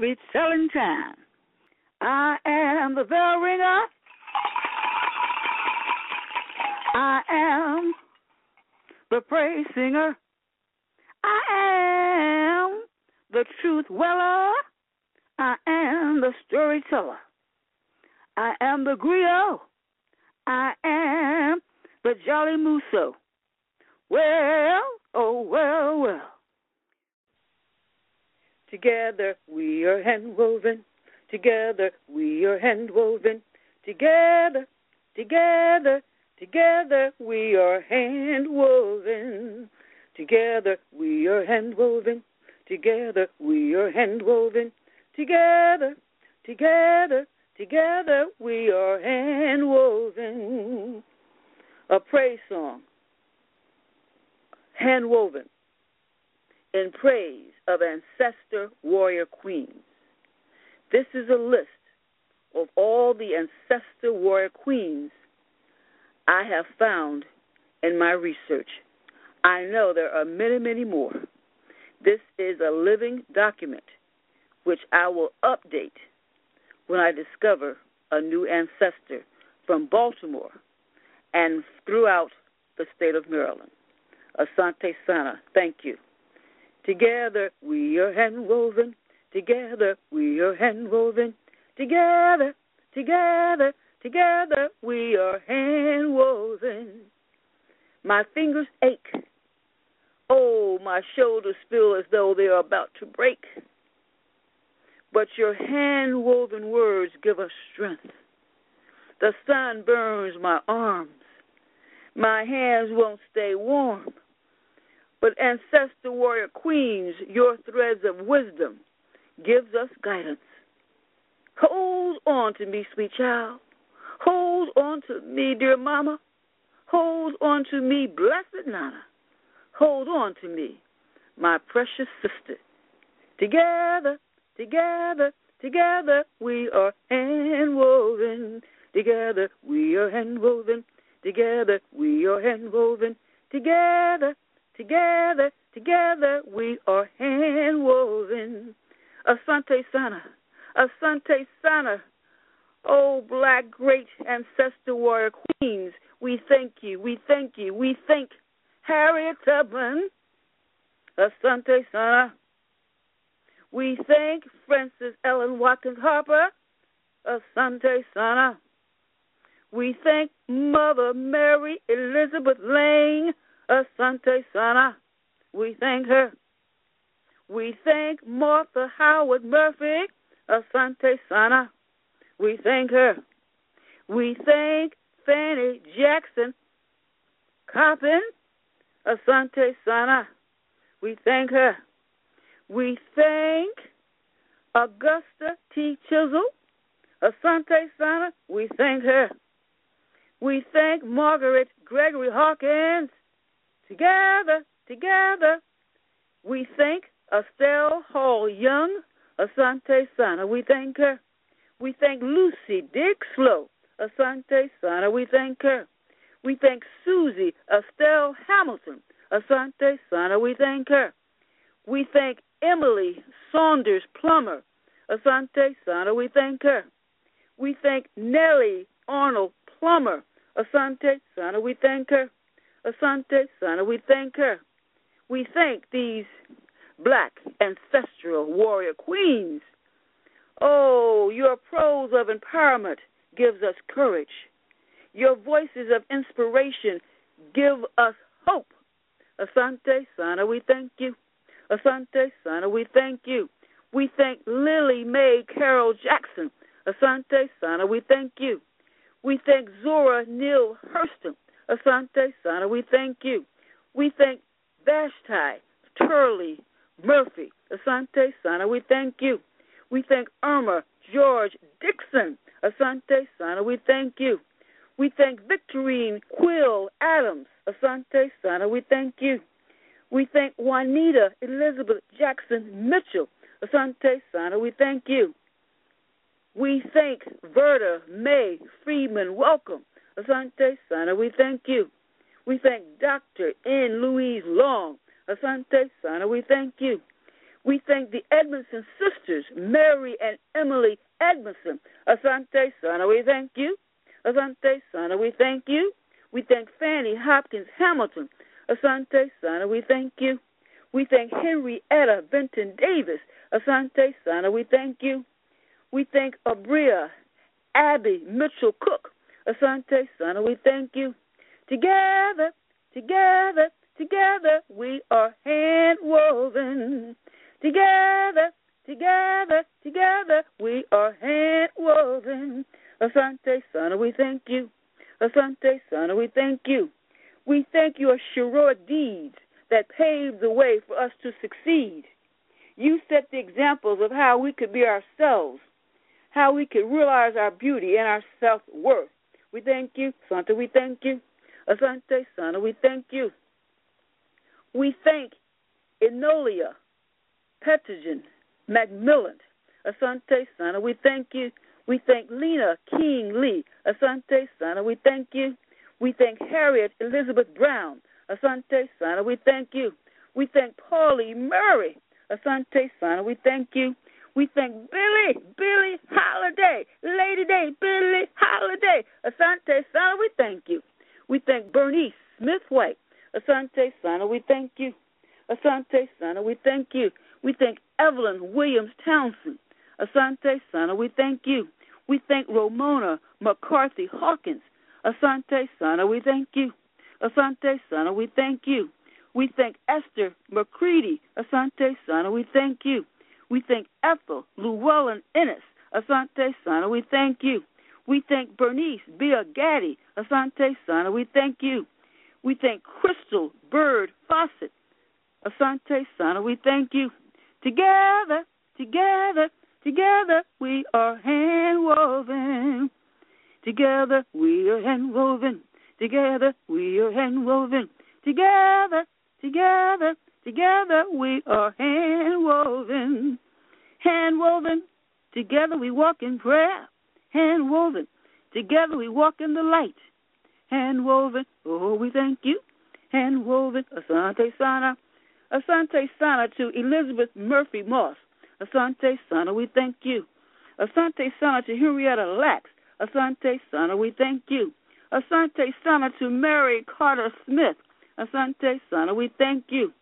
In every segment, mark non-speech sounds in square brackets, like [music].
storytelling time. I am the bell ringer. I am the praise singer. I am the truth weller. I am the storyteller. I am the griot. I am the jolly muso. Well, oh, well, well. Together we are hand woven. Together we are hand woven. Together, together, together we are hand woven. Together we are hand woven. Together we are hand woven. Together, together, together we are hand woven. A praise song. Hand woven in praise of ancestor warrior queens. This is a list of all the ancestor warrior queens I have found in my research. I know there are many, many more. This is a living document which I will update when I discover a new ancestor from Baltimore and throughout the state of Maryland. Asante Sana, thank you. Together we are hand woven. Together we are hand woven. Together, together, together we are hand woven. My fingers ache. Oh, my shoulders feel as though they are about to break. But your hand woven words give us strength. The sun burns my arms. My hands won't stay warm. But ancestor warrior queens, your threads of wisdom gives us guidance. Hold on to me, sweet child. Hold on to me, dear mama. Hold on to me, blessed Nana. Hold on to me, my precious sister. Together, together, together we are hand woven. Together we are hand woven. Together we are hand woven. Together Together, together we are hand woven. Asante Sana, Asante Sana. Oh, black great ancestor warrior queens, we thank you, we thank you, we thank Harriet Tubman. Asante Sana. We thank Frances Ellen Watkins Harper. Asante Sana. We thank Mother Mary Elizabeth Lange. Asante Sana. We thank her. We thank Martha Howard Murphy. Asante Sana. We thank her. We thank Fanny Jackson Coppin. Asante Sana. We thank her. We thank Augusta T. Chissell. Asante Sana. We thank her. We thank Margaret Gregory Hawkins. Together, together, we thank Estelle Hall Young, Asante Sana. We thank her. We thank Lucy Diggs Slowe, Asante Sana. We thank her. We thank Susie Estelle Hamilton, Asante Sana. We thank her. We thank Emily Saunders Plummer, Asante Sana. We thank her. We thank Nellie Arnold Plummer, Asante Sana. We thank her. Asante Sana. We thank her. We thank these black ancestral warrior queens. Oh, your prose of empowerment gives us courage. Your voices of inspiration give us hope. Asante Sana, we thank you. Asante Sana, we thank you. We thank Lillie Mae Carroll Jackson. Asante Sana, we thank you. We thank Zora Neale Hurston. Asante Sana, we thank you. We thank Vashti, Turley, Murphy, Asante Sana, we thank you. We thank Irma, George, Dixon, Asante Sana, we thank you. We thank Victorine Quille Adams, Asante Sana, we thank you. We thank Juanita Elizabeth Jackson Mitchell, Asante Sana, we thank you. We thank Verda Mae Freeman, welcome. Asante Sana, we thank you. We thank Dr. N. Louise Young. Asante Sana, we thank you. We thank the Edmondson sisters, Mary and Emily Edmondson. Asante Sana, we thank you. Asante Sana, we thank you. We thank Fanny Hopkins Hamilton. Asante Sana, we thank you. We thank Henrietta Vinton Davis. Asante Sana, we thank you. We thank Abria Abbie Mitchell Cook. Asante Sana, we thank you. Together, together, together, we are hand woven. Together, together, together, we are hand woven. Asante Sana, we thank you. Asante Sana, we thank you. We thank your heroic deeds that paved the way for us to succeed. You set the examples of how we could be ourselves, how we could realize our beauty and our self worth. We thank you, Santa. We thank you. Asante Sana, we thank you. We thank Enolia Pettigen McMillan. Asante Sana, we thank you. We thank Lena King Lee. Asante Sana, we thank you. We thank Harriet Elizabeth Brown. Asante Sana, we thank you. We thank Pauli Murray. Asante Sana, we thank you. We thank Billie, Billie Holiday, Lady Day, Billie Holiday. Asante Sana, we thank you. We thank Bernice Smith White. Asante Sana, we thank you. Asante Sana, we thank you. We thank Evelyn Williams Townsend. Asante Sana, we thank you. We thank Ramona McCarthy Hawkins. Asante Sana, we thank you. Asante Sana, we thank you. We thank Esther McCready. Asante Sana, we thank you. We thank Ethel Llewellyn Ennis. Asante Sana, we thank you. We thank Bernice Bea Gaddy. Asante Sana, we thank you. We thank Crystal Bird Fauset. Asante Sana, we thank you. Together, together, together, we are hand woven. Together, we are hand woven. Together, we are hand woven. Together, together, together, we are hand woven. Hand woven. Together, we walk in prayer. Hand woven. Together, we walk in the light. Hand woven. Oh, we thank you. Hand woven. Asante Sana. Asante Sana to Elizabeth Murphy Moss. Asante Sana, we thank you. Asante Sana to Henrietta Lacks. Asante Sana, we thank you. Asante Sana to Mary Carter Smith. Asante Sana, we thank you.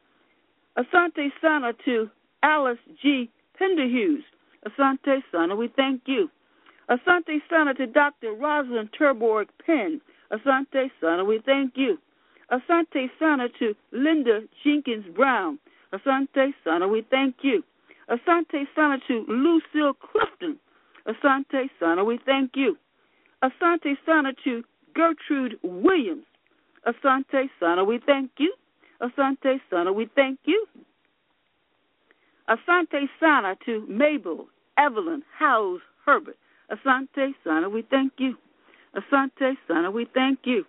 Asante Sana to Alice G. Pinderhughes. Asante Sana, we thank you. Asante Sana to Dr. Rosalyn Terborg Penn. Asante Sana, we thank you. Asante Sana to Linda Jenkins Brown. Asante Sana, we thank you. Asante Sana to Lucille Clifton. Asante Sana, we thank you. Asante Sana to Gertrude Williams. Asante Sana, we thank you. Asante Sana, we thank you. Asante Sana to Mabel Evelyn Howes Herbert. Asante Sana, we thank you. Asante Sana, we thank you.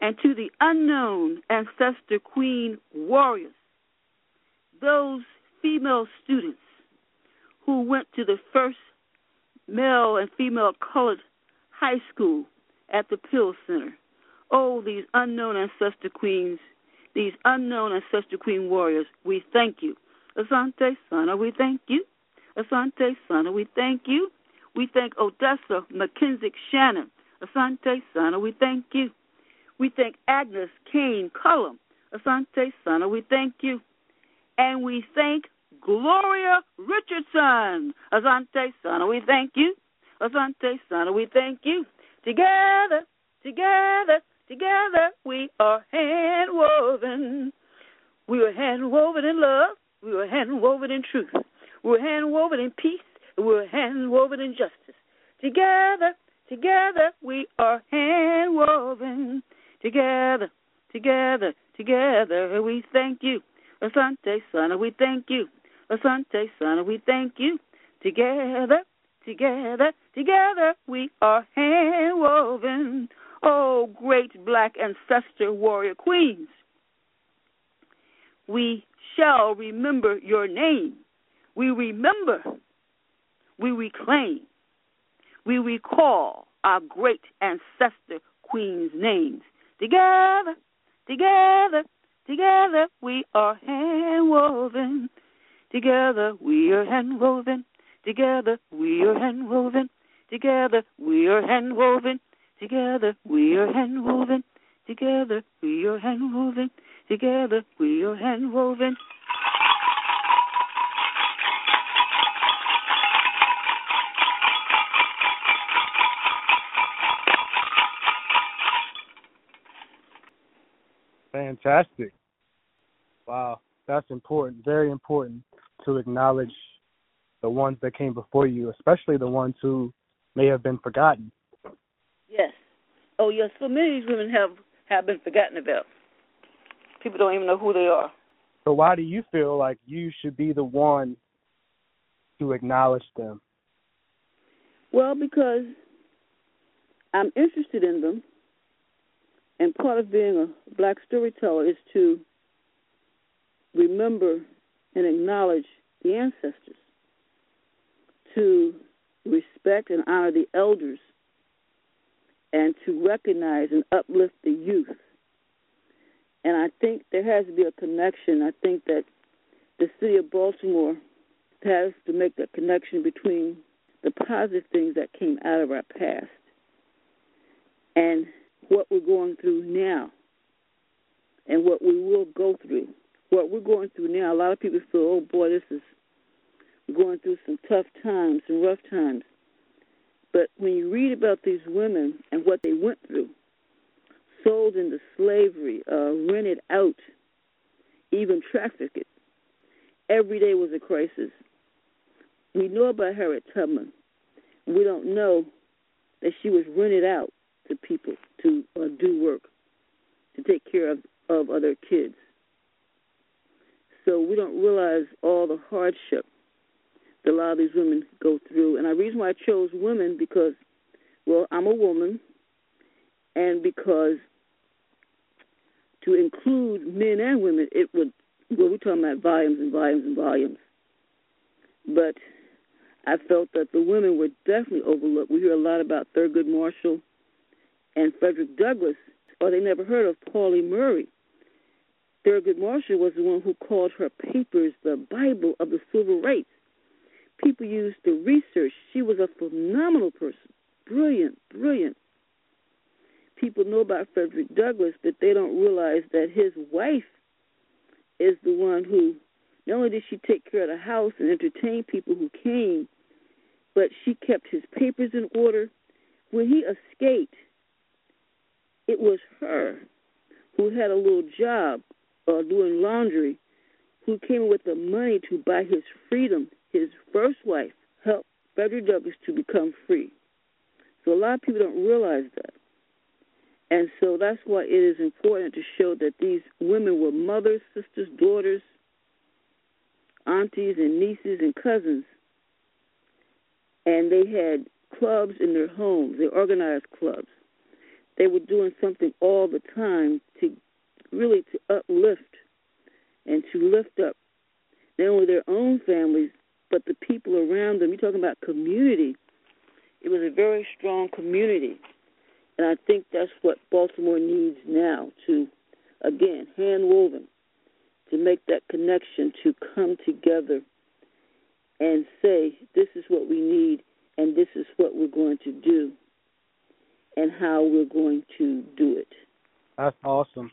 And to the unknown ancestor queen warriors, those female students who went to the first male and female colored high school at the Peale Center. Oh, these unknown ancestor queens, these unknown ancestor queen warriors, we thank you. Asante Sana, we thank you. Asante Sana, we thank you. We thank Odessa McKenzie Shannon. Asante Sana, we thank you. We thank Agnes Kane Callum. Asante Sana, we thank you. And we thank Gloria Richardson. Asante Sana, we thank you. Asante Sana, we thank you. Together, together, together, we are hand woven. We were hand woven in love. We were hand woven in truth. We were hand woven in peace. We were hand woven in justice. Together, together, we are hand woven. Together, together, together, we thank you. Asante Sana, we thank you. Asante Sana, we thank you. Together, together, together, we are hand woven. Oh, great black ancestor warrior queens. We shall remember your name. We remember. We reclaim. We recall our great ancestor queens' names. Together, together, together, we are hand woven. Together we are hand woven. Together we are hand woven. Together we are hand woven. Together we are hand woven. Together we are hand woven. Together we are hand woven. Fantastic. Wow, that's important, very important to acknowledge the ones that came before you, especially the ones who may have been forgotten. Yes. Oh, yes. So many of these women have have been forgotten about. People don't even know who they are. So why do you feel like you should be the one to acknowledge them? Well, because I'm interested in them, and part of being a black storyteller is to remember and acknowledge the ancestors, to respect and honor the elders, and to recognize and uplift the youth. And I think there has to be a connection. I think that the city of Baltimore has to make that connection between the positive things that came out of our past and what we're going through now and what we will go through. What we're going through now, a lot of people feel, oh boy, this is going through some tough times, some rough times. But when you read about these women and what they went through, sold into slavery, uh, rented out, even trafficked, every day was a crisis. We know about Harriet Tubman. We don't know that she was rented out to people to uh, do work, to take care of, of other kids. So we don't realize all the hardship that a lot of these women go through. And the reason why I chose women because, well, I'm a woman, and because to include men and women, it would, well, we're talking about volumes and volumes and volumes. But I felt that the women were definitely overlooked. We hear a lot about Thurgood Marshall and Frederick Douglass, or they never heard of Pauli Murray. Thurgood Marshall was the one who called her papers the Bible of the civil rights. People used to research. She was a phenomenal person, brilliant, brilliant. People know about Frederick Douglass, but they don't realize that his wife is the one who not only did she take care of the house and entertain people who came, but she kept his papers in order. When he escaped, it was her who had a little job uh, doing laundry who came with the money to buy his freedom. His first wife helped Frederick Douglass to become free. So a lot of people don't realize that. And so that's why it is important to show that these women were mothers, sisters, daughters, aunties, and nieces and cousins. And they had clubs in their homes, they organized clubs they were doing something all the time to really to uplift and to lift up not only their own families You're talking about community. It was a very strong community. And I think that's what Baltimore needs now to, again, hand woven, to make that connection, to come together and say, this is what we need and this is what we're going to do and how we're going to do it. That's awesome.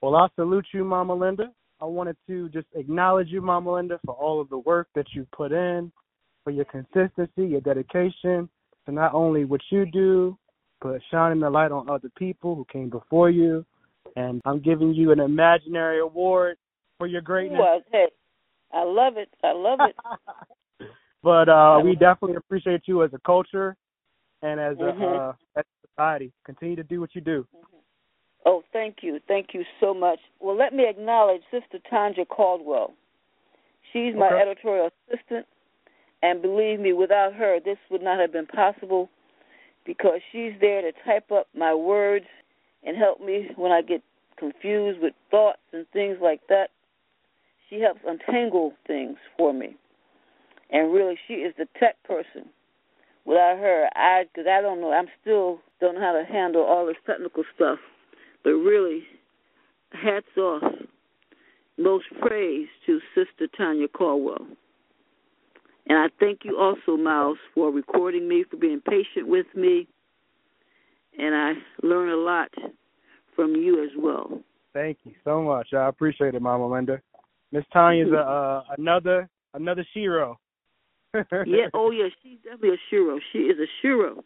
Well, I salute you, Mama Linda. I wanted to just acknowledge you, Mama Linda, for all of the work that you put in, for your consistency, your dedication to not only what you do, but shining the light on other people who came before you. And I'm giving you an imaginary award for your greatness. Well, hey, I love it. I love it. [laughs] but uh, we definitely appreciate you as a culture and as mm-hmm. a, uh, as society. Continue to do what you do. Mm-hmm. Oh, thank you. Thank you so much. Well, let me acknowledge Sister Tanya Caldwell. She's my okay. editorial assistant, and believe me, without her, this would not have been possible because she's there to type up my words and help me when I get confused with thoughts and things like that. She helps untangle things for me. And really, she is the tech person without her, I because I don't know, I'm still don't know how to handle all this technical stuff. But really, hats off Most praise to Sister Tanya Caldwell. And I thank you also, Miles, for recording me, for being patient with me. And I learn a lot from you as well. Thank you so much. I appreciate it, Mama Linda. Miss Tanya's a, uh, another another shero. [laughs] yeah. Oh, yeah. She's definitely a shero. She is a shero.